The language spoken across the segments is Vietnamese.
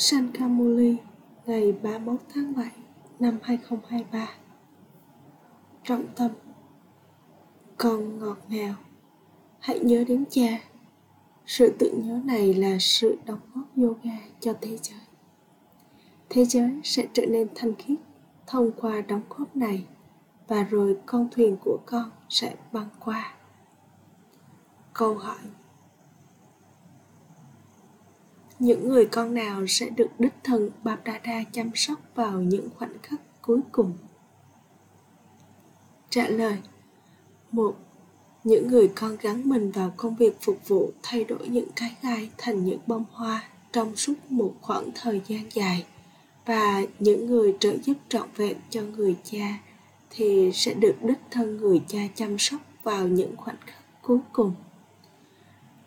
Sankamuli ngày 31 tháng 7 năm 2023 Trọng tâm. Con ngọt ngào. Hãy nhớ đến cha. Sự tự nhớ này là sự đóng góp yoga cho thế giới. Thế giới sẽ trở nên thanh khiết thông qua đóng góp này và rồi con thuyền của con sẽ băng qua. Câu hỏi những người con nào sẽ được đích thần Bap chăm sóc vào những khoảnh khắc cuối cùng? Trả lời một Những người con gắn mình vào công việc phục vụ thay đổi những cái gai thành những bông hoa trong suốt một khoảng thời gian dài và những người trợ giúp trọn vẹn cho người cha thì sẽ được đích thân người cha chăm sóc vào những khoảnh khắc cuối cùng.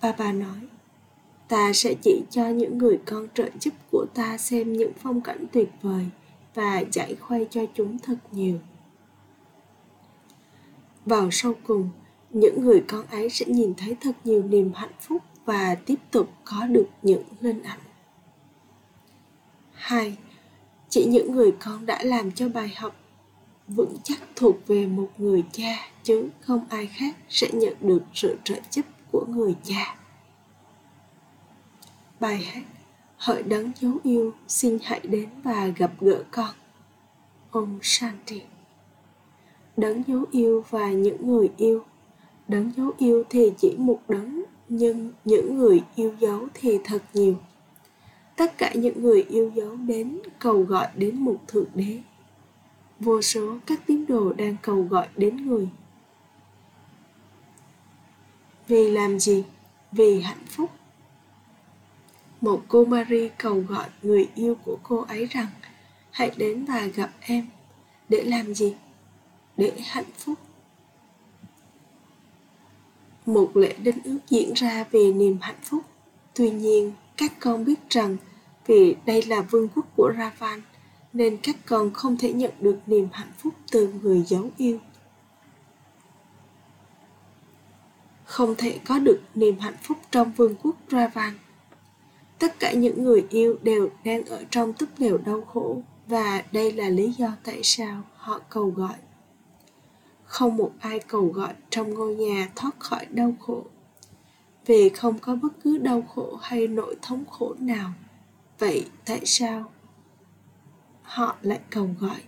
Bà bà nói, ta sẽ chỉ cho những người con trợ giúp của ta xem những phong cảnh tuyệt vời và giải khuây cho chúng thật nhiều. Vào sau cùng, những người con ấy sẽ nhìn thấy thật nhiều niềm hạnh phúc và tiếp tục có được những linh ảnh. Hai, chỉ những người con đã làm cho bài học vững chắc thuộc về một người cha chứ không ai khác sẽ nhận được sự trợ giúp của người cha. Bài hát Hỡi đấng dấu yêu, xin hãy đến và gặp gỡ con. ông Shanti Đấng dấu yêu và những người yêu Đấng dấu yêu thì chỉ một đấng, nhưng những người yêu dấu thì thật nhiều. Tất cả những người yêu dấu đến cầu gọi đến một thượng đế. Vô số các tín đồ đang cầu gọi đến người. Vì làm gì? Vì hạnh phúc một cô Marie cầu gọi người yêu của cô ấy rằng, hãy đến và gặp em. Để làm gì? Để hạnh phúc. Một lễ đính ước diễn ra vì niềm hạnh phúc. Tuy nhiên, các con biết rằng vì đây là vương quốc của ravan, nên các con không thể nhận được niềm hạnh phúc từ người dấu yêu. Không thể có được niềm hạnh phúc trong vương quốc ravan tất cả những người yêu đều đang ở trong túp lều đau khổ và đây là lý do tại sao họ cầu gọi. Không một ai cầu gọi trong ngôi nhà thoát khỏi đau khổ. Vì không có bất cứ đau khổ hay nỗi thống khổ nào, vậy tại sao họ lại cầu gọi?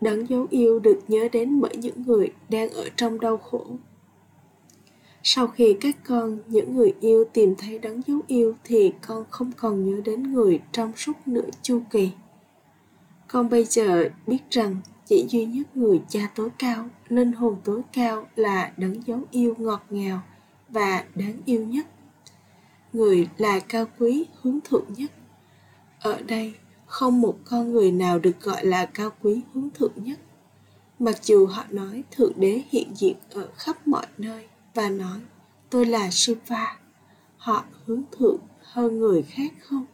Đấng dấu yêu được nhớ đến bởi những người đang ở trong đau khổ sau khi các con, những người yêu tìm thấy đấng dấu yêu thì con không còn nhớ đến người trong suốt nửa chu kỳ. Con bây giờ biết rằng chỉ duy nhất người cha tối cao, linh hồn tối cao là đấng dấu yêu ngọt ngào và đáng yêu nhất. Người là cao quý, hướng thượng nhất. Ở đây, không một con người nào được gọi là cao quý, hướng thượng nhất. Mặc dù họ nói thượng đế hiện diện ở khắp mọi nơi và nói tôi là Shiva. Họ hướng thượng hơn người khác không?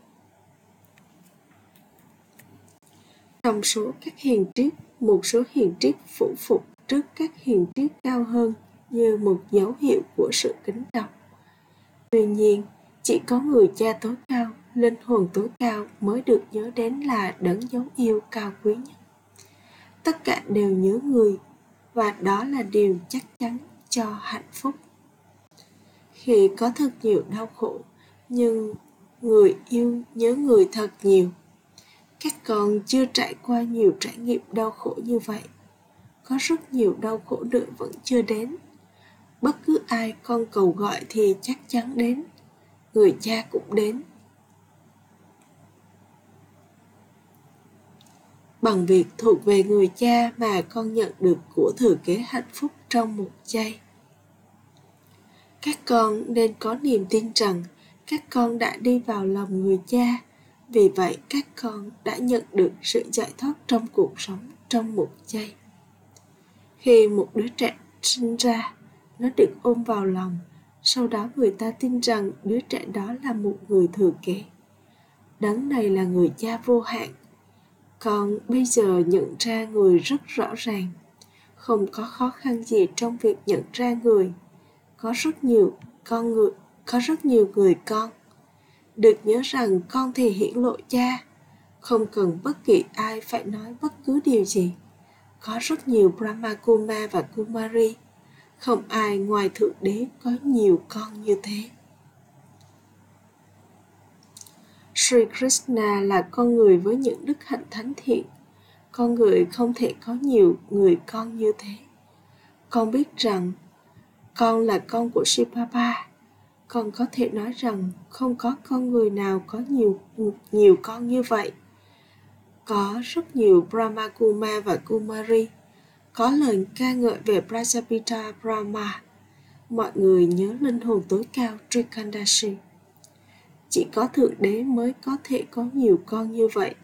Trong số các hiền triết, một số hiền triết phủ phục trước các hiền triết cao hơn như một dấu hiệu của sự kính trọng. Tuy nhiên, chỉ có người cha tối cao, linh hồn tối cao mới được nhớ đến là đấng dấu yêu cao quý nhất. Tất cả đều nhớ người và đó là điều chắc chắn cho hạnh phúc. Khi có thật nhiều đau khổ, nhưng người yêu nhớ người thật nhiều, các con chưa trải qua nhiều trải nghiệm đau khổ như vậy. Có rất nhiều đau khổ nữa vẫn chưa đến. Bất cứ ai con cầu gọi thì chắc chắn đến. Người cha cũng đến. Bằng việc thuộc về người cha mà con nhận được của thừa kế hạnh phúc trong một giây các con nên có niềm tin rằng các con đã đi vào lòng người cha. Vì vậy, các con đã nhận được sự giải thoát trong cuộc sống trong một giây. Khi một đứa trẻ sinh ra, nó được ôm vào lòng. Sau đó, người ta tin rằng đứa trẻ đó là một người thừa kế. Đấng này là người cha vô hạn. Còn bây giờ nhận ra người rất rõ ràng. Không có khó khăn gì trong việc nhận ra người có rất nhiều con người, có rất nhiều người con. Được nhớ rằng con thì hiển lộ cha. Không cần bất kỳ ai phải nói bất cứ điều gì. Có rất nhiều brahma kuma và kumari. Không ai ngoài thượng đế có nhiều con như thế. Sri Krishna là con người với những đức hạnh thánh thiện. Con người không thể có nhiều người con như thế. Con biết rằng con là con của Shivapa. Con có thể nói rằng không có con người nào có nhiều nhiều con như vậy. Có rất nhiều Brahma Kuma và Kumari. Có lời ca ngợi về Prajapita Brahma. Mọi người nhớ linh hồn tối cao Trikandashi chỉ có thượng đế mới có thể có nhiều con như vậy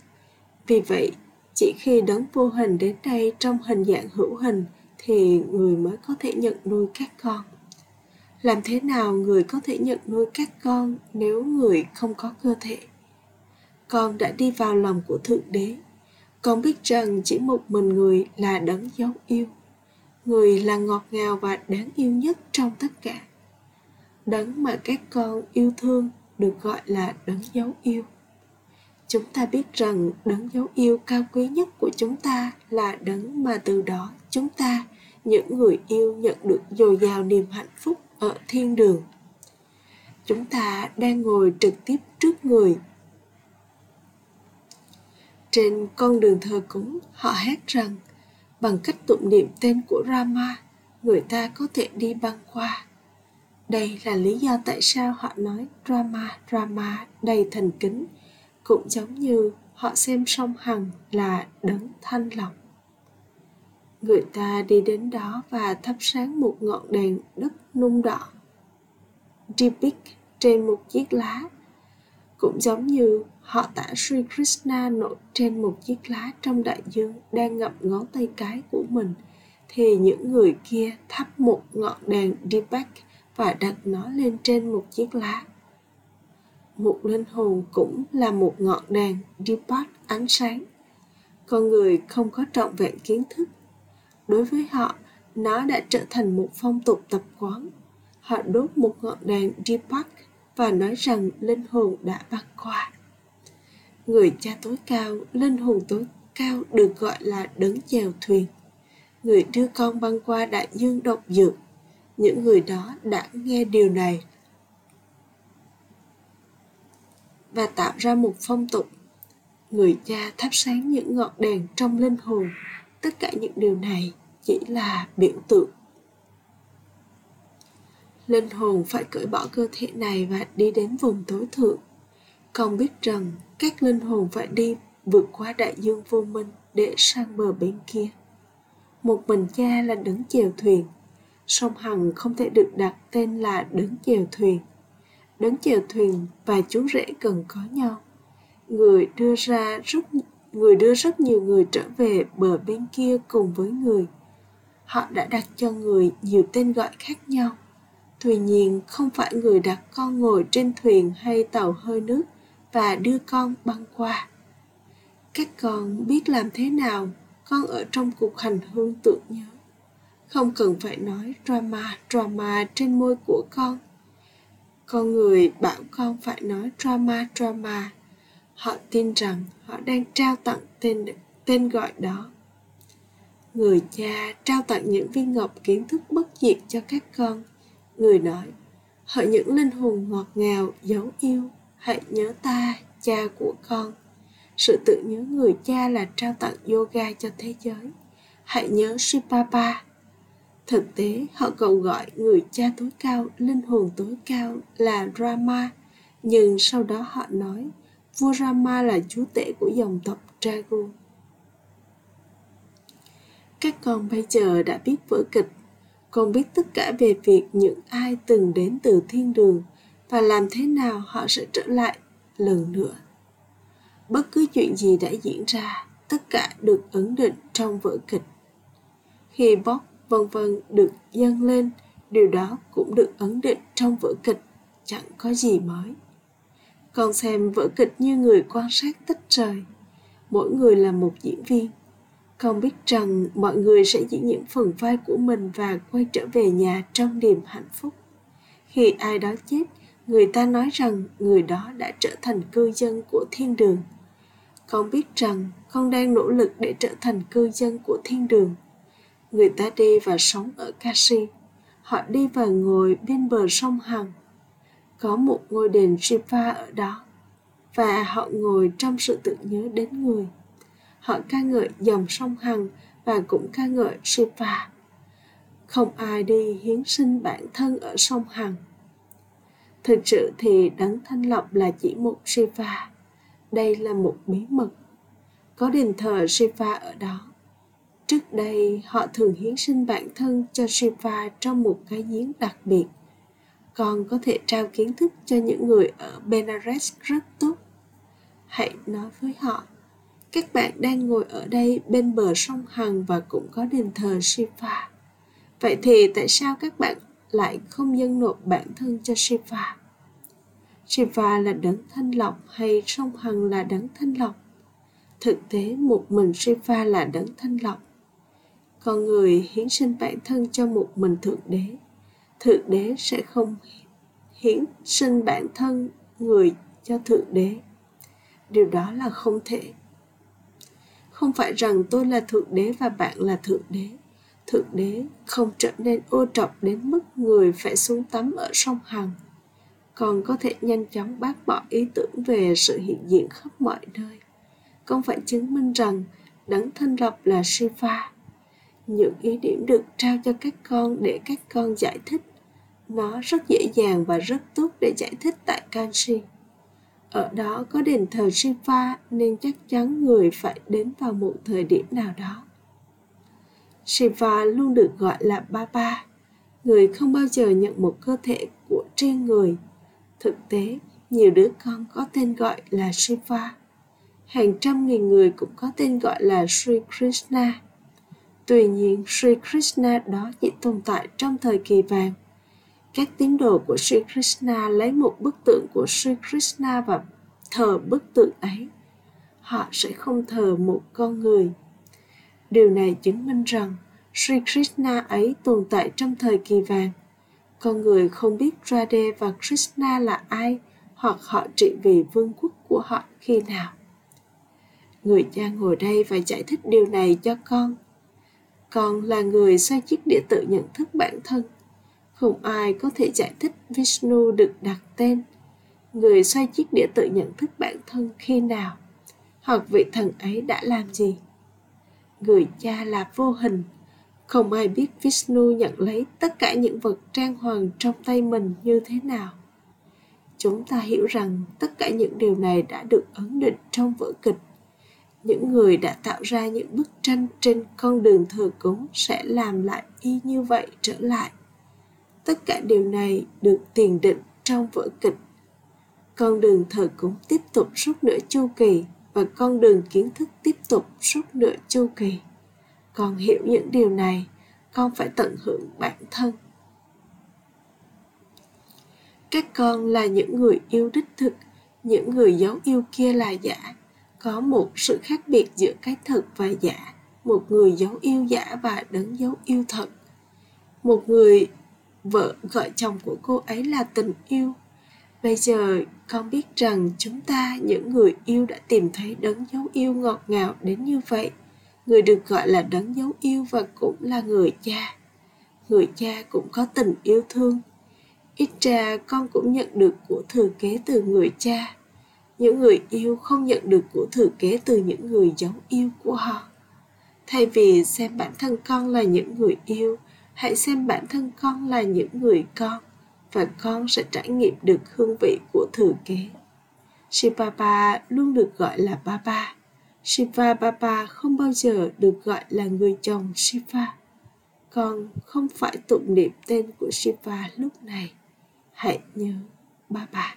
vì vậy, chỉ khi đấng vô hình đến đây trong hình dạng hữu hình thì người mới có thể nhận nuôi các con. Làm thế nào người có thể nhận nuôi các con nếu người không có cơ thể? Con đã đi vào lòng của thượng đế. Con biết rằng chỉ một mình người là đấng dấu yêu. Người là ngọt ngào và đáng yêu nhất trong tất cả. Đấng mà các con yêu thương được gọi là đấng dấu yêu. Chúng ta biết rằng đấng dấu yêu cao quý nhất của chúng ta là đấng mà từ đó chúng ta những người yêu nhận được dồi dào niềm hạnh phúc ở thiên đường. Chúng ta đang ngồi trực tiếp trước người. Trên con đường thờ cúng họ hát rằng bằng cách tụng niệm tên của rama người ta có thể đi băng qua. Đây là lý do tại sao họ nói Rama, Rama đầy thành kính, cũng giống như họ xem sông Hằng là đấng thanh lọc. Người ta đi đến đó và thắp sáng một ngọn đèn đất nung đỏ. Dipik trên một chiếc lá, cũng giống như họ tả Sri Krishna nổi trên một chiếc lá trong đại dương đang ngậm ngón tay cái của mình, thì những người kia thắp một ngọn đèn Deepak và đặt nó lên trên một chiếc lá. Một linh hồn cũng là một ngọn đèn depart ánh sáng. Con người không có trọn vẹn kiến thức. Đối với họ, nó đã trở thành một phong tục tập quán. Họ đốt một ngọn đèn Deepak và nói rằng linh hồn đã băng qua. Người cha tối cao, linh hồn tối cao được gọi là đấng chèo thuyền. Người đưa con băng qua đại dương độc dược những người đó đã nghe điều này và tạo ra một phong tục người cha thắp sáng những ngọn đèn trong linh hồn tất cả những điều này chỉ là biểu tượng linh hồn phải cởi bỏ cơ thể này và đi đến vùng tối thượng Không biết rằng các linh hồn phải đi vượt qua đại dương vô minh để sang bờ bên kia một mình cha là đứng chèo thuyền sông Hằng không thể được đặt tên là đứng chèo thuyền. Đứng chèo thuyền và chú rể cần có nhau. Người đưa ra rất người đưa rất nhiều người trở về bờ bên kia cùng với người. Họ đã đặt cho người nhiều tên gọi khác nhau. Tuy nhiên, không phải người đặt con ngồi trên thuyền hay tàu hơi nước và đưa con băng qua. Các con biết làm thế nào, con ở trong cuộc hành hương tưởng nhớ không cần phải nói drama drama trên môi của con con người bảo con phải nói drama drama họ tin rằng họ đang trao tặng tên tên gọi đó. Người cha trao tặng những viên ngọc kiến thức bất diệt cho các con. Người nói hỡi những linh hồn ngọt ngào dấu yêu hãy nhớ ta cha của con. Sự tự nhớ người cha là trao tặng yoga cho thế giới. Hãy nhớ Shipapa Thực tế, họ cầu gọi người cha tối cao, linh hồn tối cao là Rama, nhưng sau đó họ nói vua Rama là chúa tể của dòng tộc Dragu. Các con bây giờ đã biết vở kịch, con biết tất cả về việc những ai từng đến từ thiên đường và làm thế nào họ sẽ trở lại lần nữa. Bất cứ chuyện gì đã diễn ra, tất cả được ấn định trong vở kịch. Khi Bob vân vân được dâng lên điều đó cũng được ấn định trong vở kịch chẳng có gì mới con xem vở kịch như người quan sát tích trời. Mỗi người là một diễn viên. Con biết rằng mọi người sẽ diễn những phần vai của mình và quay trở về nhà trong niềm hạnh phúc. Khi ai đó chết, người ta nói rằng người đó đã trở thành cư dân của thiên đường. Con biết rằng con đang nỗ lực để trở thành cư dân của thiên đường. Người ta đi và sống ở kashi. Họ đi và ngồi bên bờ sông hằng có một ngôi đền shiva ở đó, và họ ngồi trong sự tưởng nhớ đến người. Họ ca ngợi dòng sông hằng và cũng ca ngợi shiva. Không ai đi hiến sinh bản thân ở sông hằng. Thực sự thì đấng thanh lọc là chỉ một shiva. Đây là một bí mật. Có đền thờ shiva ở đó. Trước đây, họ thường hiến sinh bản thân cho shiva trong một cái giếng đặc biệt con có thể trao kiến thức cho những người ở benares rất tốt hãy nói với họ, các bạn đang ngồi ở đây bên bờ sông Hằng và cũng có đền thờ Shiva. Vậy thì tại sao các bạn lại không dâng nộp bản thân cho Shiva? Shiva là đấng thanh lọc hay sông Hằng là đấng thanh lọc? Thực tế, một mình Shiva là đấng thanh lọc. Con người hiến sinh bản thân cho một mình Thượng Đế. Thượng Đế sẽ không hiến sinh bản thân người cho Thượng Đế. Điều đó là không thể. Không phải rằng tôi là thượng đế và bạn là thượng đế. Thượng đế không trở nên ô trọc đến mức người phải xuống tắm ở sông hằng, còn có thể nhanh chóng bác bỏ ý tưởng về sự hiện diện khắp mọi nơi. Con phải chứng minh rằng đấng thanh lọc là shiva. Những ý điểm được trao cho các con để các con giải thích nó rất dễ dàng và rất tốt để giải thích tại kanshi ở đó có đền thờ Shiva nên chắc chắn người phải đến vào một thời điểm nào đó. Shiva luôn được gọi là Baba. Người không bao giờ nhận một cơ thể của riêng người. Thực tế, nhiều đứa con có tên gọi là Shiva. Hàng trăm nghìn người cũng có tên gọi là Sri Krishna. Tuy nhiên, Sri Krishna đó chỉ tồn tại trong thời kỳ vàng các tín đồ của Sri Krishna lấy một bức tượng của Sri Krishna và thờ bức tượng ấy. Họ sẽ không thờ một con người. Điều này chứng minh rằng Sri Krishna ấy tồn tại trong thời kỳ vàng. Con người không biết Radhe và Krishna là ai hoặc họ trị vì vương quốc của họ khi nào. Người cha ngồi đây và giải thích điều này cho con. Con là người xoay chiếc địa tự nhận thức bản thân không ai có thể giải thích Vishnu được đặt tên. Người xoay chiếc đĩa tự nhận thức bản thân khi nào, hoặc vị thần ấy đã làm gì. Người cha là vô hình. Không ai biết Vishnu nhận lấy tất cả những vật trang hoàng trong tay mình như thế nào. Chúng ta hiểu rằng tất cả những điều này đã được ấn định trong vở kịch. Những người đã tạo ra những bức tranh trên con đường thờ cúng sẽ làm lại y như vậy trở lại tất cả điều này được tiền định trong vở kịch. Con đường thờ cũng tiếp tục suốt nửa chu kỳ và con đường kiến thức tiếp tục suốt nửa chu kỳ. Con hiểu những điều này, con phải tận hưởng bản thân. Các con là những người yêu đích thực, những người giấu yêu kia là giả. Có một sự khác biệt giữa cái thật và giả, một người giấu yêu giả và đấng giấu yêu thật. Một người vợ gọi chồng của cô ấy là tình yêu. Bây giờ con biết rằng chúng ta, những người yêu đã tìm thấy đấng dấu yêu ngọt ngào đến như vậy. Người được gọi là đấng dấu yêu và cũng là người cha. Người cha cũng có tình yêu thương. Ít ra con cũng nhận được của thừa kế từ người cha. Những người yêu không nhận được của thừa kế từ những người dấu yêu của họ. Thay vì xem bản thân con là những người yêu hãy xem bản thân con là những người con, và con sẽ trải nghiệm được hương vị của thừa kế Shivapa luôn được gọi là Baba. Shiva Baba không bao giờ được gọi là người chồng Shiva. Con không phải tụng niệm tên của Shiva lúc này. Hãy nhớ Baba.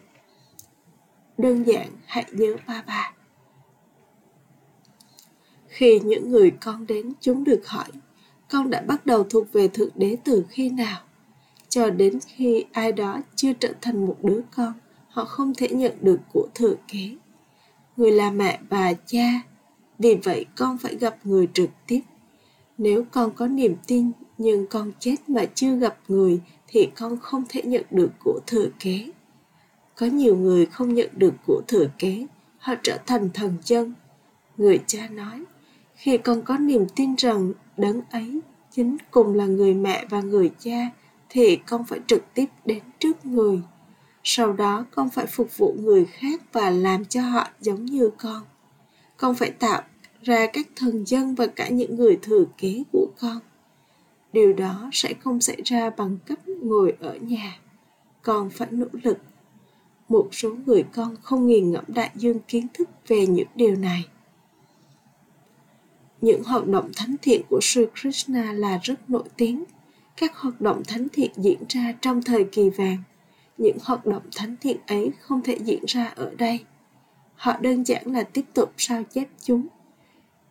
Đơn giản, hãy nhớ Baba. Khi những người con đến, chúng được hỏi con đã bắt đầu thuộc về thượng đế từ khi nào? Cho đến khi ai đó chưa trở thành một đứa con, họ không thể nhận được của thừa kế người là mẹ và cha, vì vậy con phải gặp người trực tiếp. Nếu con có niềm tin nhưng con chết mà chưa gặp người thì con không thể nhận được của thừa kế có nhiều người không nhận được của thừa kế họ trở thành thần dân. Người cha nói, khi con có niềm tin rằng đấng ấy chính cùng là người mẹ và người cha thì con phải trực tiếp đến trước người. Sau đó con phải phục vụ người khác và làm cho họ giống như con. Con phải tạo ra các thần dân và cả những người thừa kế của con. Điều đó sẽ không xảy ra bằng cách ngồi ở nhà. Con phải nỗ lực. Một số người con không nghiền ngẫm đại dương kiến thức về những điều này những hoạt động thánh thiện của Sri Krishna là rất nổi tiếng. Các hoạt động thánh thiện diễn ra trong thời kỳ vàng. Những hoạt động thánh thiện ấy không thể diễn ra ở đây. Họ đơn giản là tiếp tục sao chép chúng.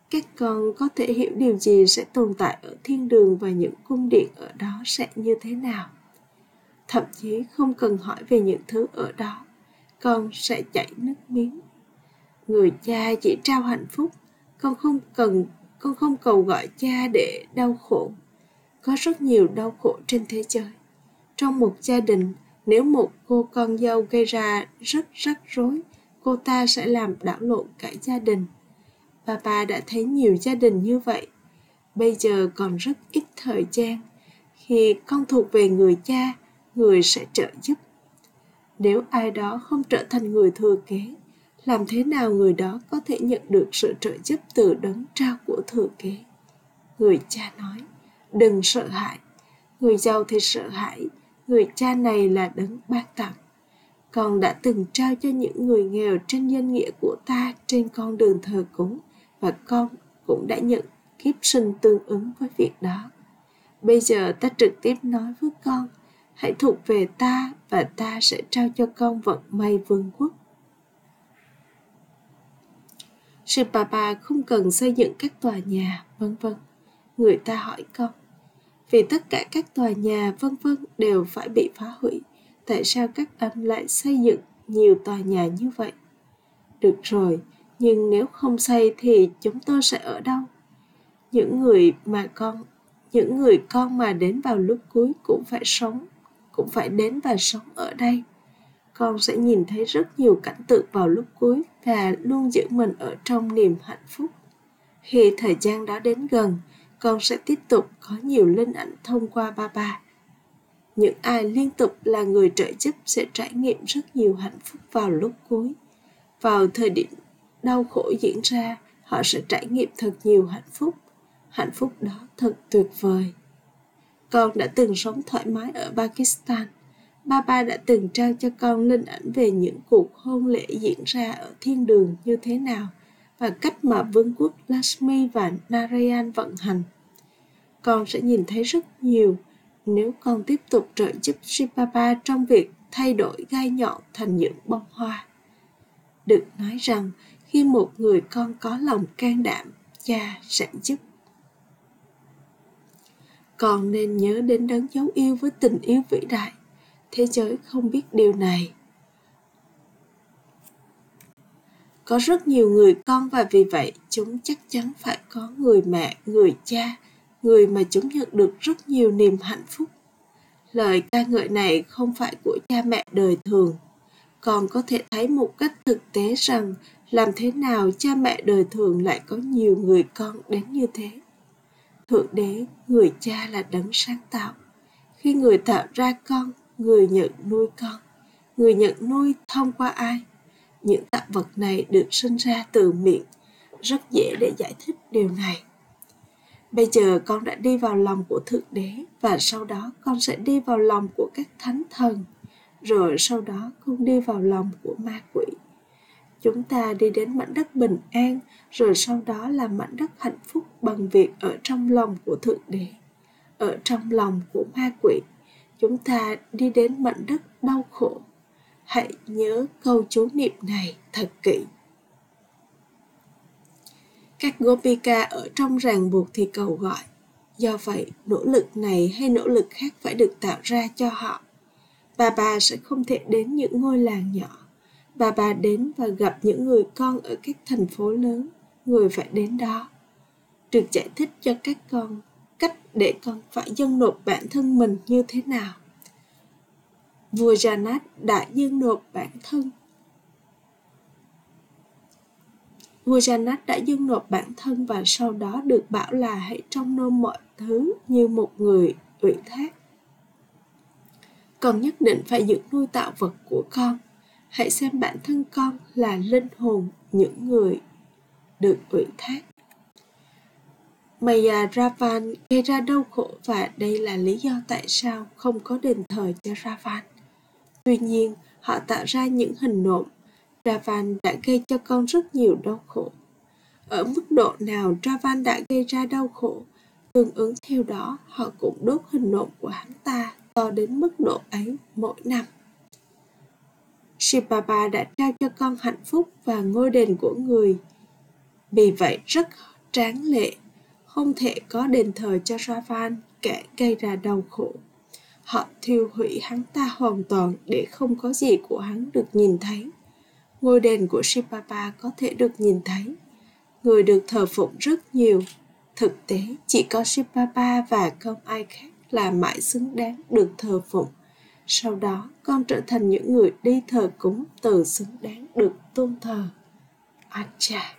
Các con có thể hiểu điều gì sẽ tồn tại ở thiên đường và những cung điện ở đó sẽ như thế nào. Thậm chí không cần hỏi về những thứ ở đó, con sẽ chảy nước miếng. Người cha chỉ trao hạnh phúc con không cần, con không cầu gọi cha để đau khổ. Có rất nhiều đau khổ trên thế giới. Trong một gia đình, nếu một cô con dâu gây ra rất rắc rối, cô ta sẽ làm đảo lộn cả gia đình. Bà bà đã thấy nhiều gia đình như vậy. Bây giờ còn rất ít thời gian. Khi con thuộc về người cha, người sẽ trợ giúp. Nếu ai đó không trở thành người thừa kế làm thế nào người đó có thể nhận được sự trợ giúp từ đấng trao của thừa kế người cha nói, đừng sợ hãi. Người giàu thì sợ hãi. Người cha này là đấng ban tặng. Con đã từng trao cho những người nghèo trên danh nghĩa của ta trên con đường thờ cúng và con cũng đã nhận kiếp sinh tương ứng với việc đó. Bây giờ ta trực tiếp nói với con, hãy thuộc về ta và ta sẽ trao cho con vận may vương quốc. Sư Papa không cần xây dựng các tòa nhà, vân vân. Người ta hỏi con, vì tất cả các tòa nhà vân vân đều phải bị phá hủy, tại sao các anh lại xây dựng nhiều tòa nhà như vậy? Được rồi, nhưng nếu không xây thì chúng tôi sẽ ở đâu? Những người mà con, những người con mà đến vào lúc cuối cũng phải sống, cũng phải đến và sống ở đây con sẽ nhìn thấy rất nhiều cảnh tượng vào lúc cuối là luôn giữ mình ở trong niềm hạnh phúc. Khi thời gian đó đến gần, con sẽ tiếp tục có nhiều linh ảnh thông qua ba ba. Những ai liên tục là người trợ giúp sẽ trải nghiệm rất nhiều hạnh phúc vào lúc cuối. Vào thời điểm đau khổ diễn ra, họ sẽ trải nghiệm thật nhiều hạnh phúc. Hạnh phúc đó thật tuyệt vời. Con đã từng sống thoải mái ở pakistan ba ba đã từng trao cho con linh ảnh về những cuộc hôn lễ diễn ra ở thiên đường như thế nào và cách mà vương quốc Lakshmi và Narayan vận hành. Con sẽ nhìn thấy rất nhiều nếu con tiếp tục trợ giúp Shibaba trong việc thay đổi gai nhọn thành những bông hoa. Được nói rằng khi một người con có lòng can đảm, cha sẽ giúp. Con nên nhớ đến đấng dấu yêu với tình yêu vĩ đại thế giới không biết điều này. Có rất nhiều người con và vì vậy chúng chắc chắn phải có người mẹ, người cha, người mà chúng nhận được rất nhiều niềm hạnh phúc. Lời ca ngợi này không phải của cha mẹ đời thường, còn có thể thấy một cách thực tế rằng làm thế nào cha mẹ đời thường lại có nhiều người con đến như thế. Thượng đế, người cha là đấng sáng tạo. Khi người tạo ra con người nhận nuôi con, người nhận nuôi thông qua ai? Những tạo vật này được sinh ra từ miệng, rất dễ để giải thích điều này. Bây giờ con đã đi vào lòng của thượng đế và sau đó con sẽ đi vào lòng của các thánh thần, rồi sau đó con đi vào lòng của ma quỷ. Chúng ta đi đến mảnh đất bình an, rồi sau đó là mảnh đất hạnh phúc bằng việc ở trong lòng của thượng đế, ở trong lòng của ma quỷ chúng ta đi đến mảnh đất đau khổ. Hãy nhớ câu chú niệm này thật kỹ. Các gopika ở trong ràng buộc thì cầu gọi. Do vậy, nỗ lực này hay nỗ lực khác phải được tạo ra cho họ. Bà bà sẽ không thể đến những ngôi làng nhỏ. Bà bà đến và gặp những người con ở các thành phố lớn, người phải đến đó. Được giải thích cho các con để con phải dâng nộp bản thân mình như thế nào. Vua Janat đã dâng nộp bản thân. Vua Janat đã dâng nộp bản thân và sau đó được bảo là hãy trông nom mọi thứ như một người ủy thác. Con nhất định phải giữ nuôi tạo vật của con. Hãy xem bản thân con là linh hồn những người được ủy thác. Maya Ravan gây ra đau khổ và đây là lý do tại sao không có đền thờ cho Ravan. Tuy nhiên, họ tạo ra những hình nộm. Ravan đã gây cho con rất nhiều đau khổ. Ở mức độ nào Ravan đã gây ra đau khổ, tương ứng theo đó họ cũng đốt hình nộm của hắn ta to đến mức độ ấy mỗi năm. Shibaba đã trao cho con hạnh phúc và ngôi đền của người. Vì vậy rất tráng lệ, không thể có đền thờ cho Ravan kẻ gây ra đau khổ. Họ thiêu hủy hắn ta hoàn toàn để không có gì của hắn được nhìn thấy. Ngôi đền của Sipapa có thể được nhìn thấy. Người được thờ phụng rất nhiều. Thực tế, chỉ có Sipapa và không ai khác là mãi xứng đáng được thờ phụng. Sau đó, con trở thành những người đi thờ cúng từ xứng đáng được tôn thờ. Acha.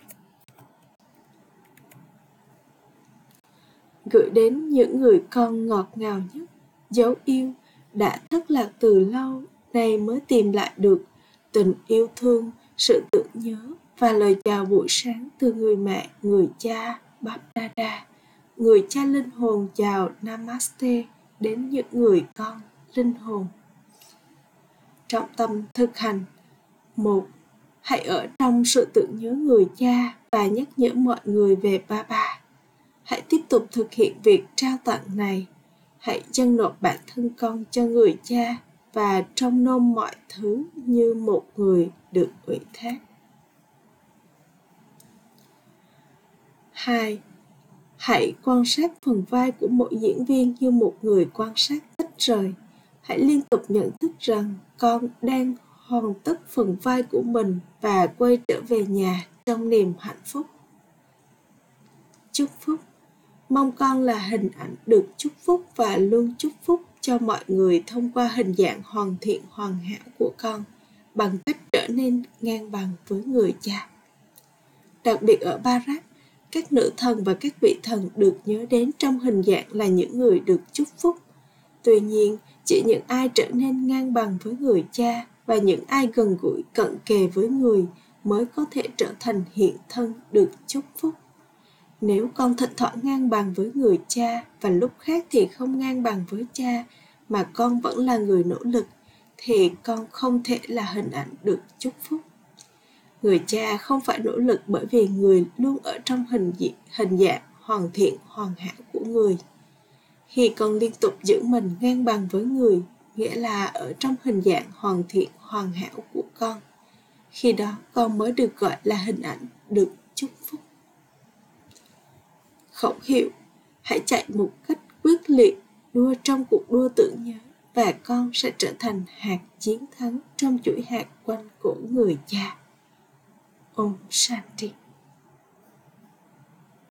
Gửi đến những người con ngọt ngào nhất, dấu yêu, đã thất lạc từ lâu, nay mới tìm lại được. Tình yêu thương, sự tưởng nhớ và lời chào buổi sáng từ người mẹ, người cha, Bap Dada. Người cha linh hồn chào namaste đến những người con linh hồn. Trọng tâm thực hành. Một hãy ở trong sự tưởng nhớ người cha và nhắc nhở mọi người về ba ba hãy tiếp tục thực hiện việc trao tặng này hãy dâng nộp bản thân con cho người cha và trông nom mọi thứ như một người được ủy thác 2. Hãy quan sát phần vai của mỗi diễn viên như một người quan sát tách rời. Hãy liên tục nhận thức rằng con đang hoàn tất phần vai của mình và quay trở về nhà trong niềm hạnh phúc. Chúc phúc Mong con là hình ảnh được chúc phúc và luôn chúc phúc cho mọi người thông qua hình dạng hoàn thiện hoàn hảo của con bằng cách trở nên ngang bằng với người cha. Đặc biệt ở Barak, các nữ thần và các vị thần được nhớ đến trong hình dạng là những người được chúc phúc tuy nhiên chỉ những ai trở nên ngang bằng với người cha và những ai gần gũi cận kề với người mới có thể trở thành hiện thân được chúc phúc nếu con thỉnh thoảng ngang bằng với người cha và lúc khác thì không ngang bằng với cha mà con vẫn là người nỗ lực, thì con không thể là hình ảnh được chúc phúc. Người cha không phải nỗ lực bởi vì người luôn ở trong hình diện hình dạng hoàn thiện, hoàn hảo của người. Khi con liên tục giữ mình ngang bằng với người, nghĩa là ở trong hình dạng hoàn thiện, hoàn hảo của con, khi đó con mới được gọi là hình ảnh được chúc phúc khẩu hiệu hãy chạy một cách quyết liệt, đua trong cuộc đua tưởng nhớ, và con sẽ trở thành hạt chiến thắng trong chuỗi hạt quanh của người cha Om Shanti.